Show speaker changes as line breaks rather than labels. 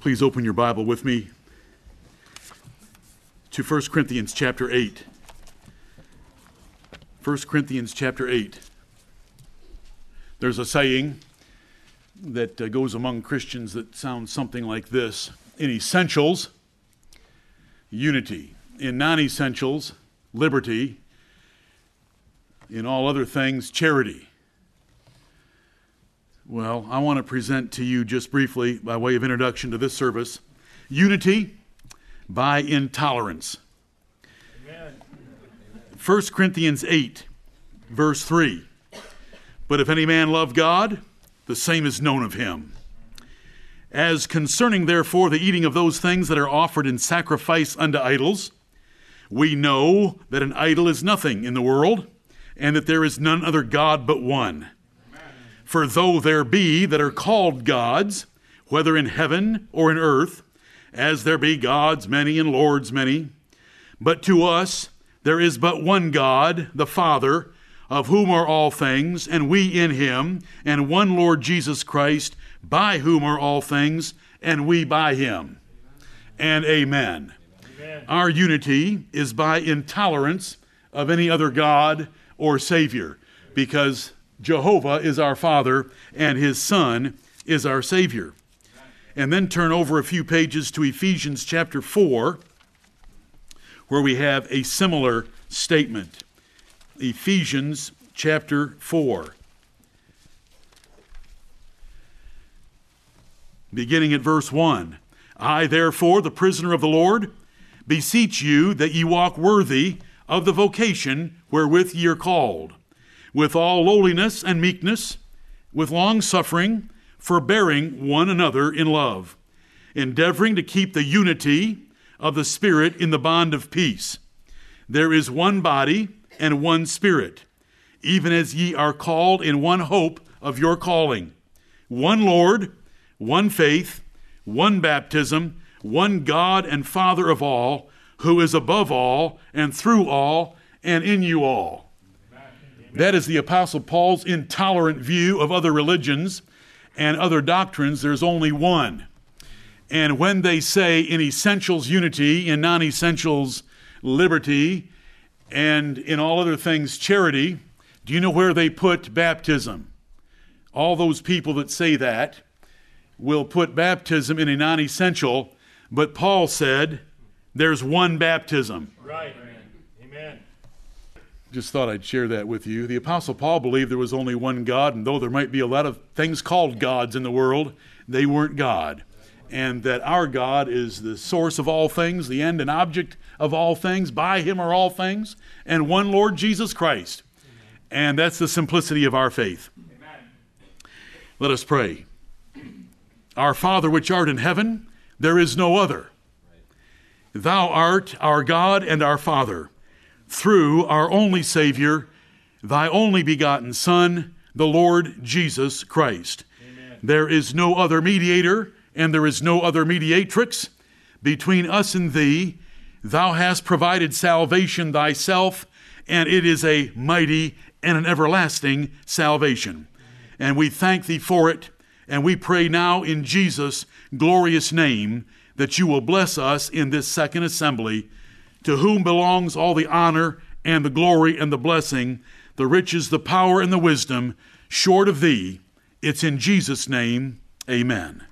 Please open your Bible with me to 1 Corinthians chapter 8. 1 Corinthians chapter 8. There's a saying that uh, goes among Christians that sounds something like this In essentials, unity. In non essentials, liberty. In all other things, charity. Well, I want to present to you just briefly, by way of introduction to this service, unity by intolerance. Amen. 1 Corinthians 8, verse 3. But if any man love God, the same is known of him. As concerning, therefore, the eating of those things that are offered in sacrifice unto idols, we know that an idol is nothing in the world, and that there is none other God but one. For though there be that are called gods, whether in heaven or in earth, as there be gods many and lords many, but to us there is but one God, the Father, of whom are all things, and we in him, and one Lord Jesus Christ, by whom are all things, and we by him. And amen. amen. Our unity is by intolerance of any other God or Savior, because Jehovah is our Father, and His Son is our Savior. And then turn over a few pages to Ephesians chapter 4, where we have a similar statement. Ephesians chapter 4. Beginning at verse 1 I, therefore, the prisoner of the Lord, beseech you that ye walk worthy of the vocation wherewith ye are called with all lowliness and meekness, with long suffering, forbearing one another in love, endeavoring to keep the unity of the Spirit in the bond of peace. There is one body and one Spirit, even as ye are called in one hope of your calling, one Lord, one faith, one baptism, one God and Father of all, who is above all and through all and in you all. That is the Apostle Paul's intolerant view of other religions and other doctrines. There's only one. And when they say in essentials unity, in non essentials liberty, and in all other things charity, do you know where they put baptism? All those people that say that will put baptism in a non essential, but Paul said there's one baptism.
Right. Amen
just thought I'd share that with you. The Apostle Paul believed there was only one God, and though there might be a lot of things called gods in the world, they weren't God. And that our God is the source of all things, the end and object of all things. By Him are all things, and one Lord Jesus Christ. And that's the simplicity of our faith. Let us pray. Our Father which art in heaven, there is no other. Thou art our God and our Father through our only Savior, thy only begotten Son, the Lord Jesus Christ. Amen. There is no other mediator, and there is no other mediatrix between us and thee. Thou hast provided salvation thyself, and it is a mighty and an everlasting salvation. And we thank thee for it, and we pray now in Jesus' glorious name that you will bless us in this second assembly to whom belongs all the honor and the glory and the blessing, the riches, the power, and the wisdom, short of thee. It's in Jesus' name, amen.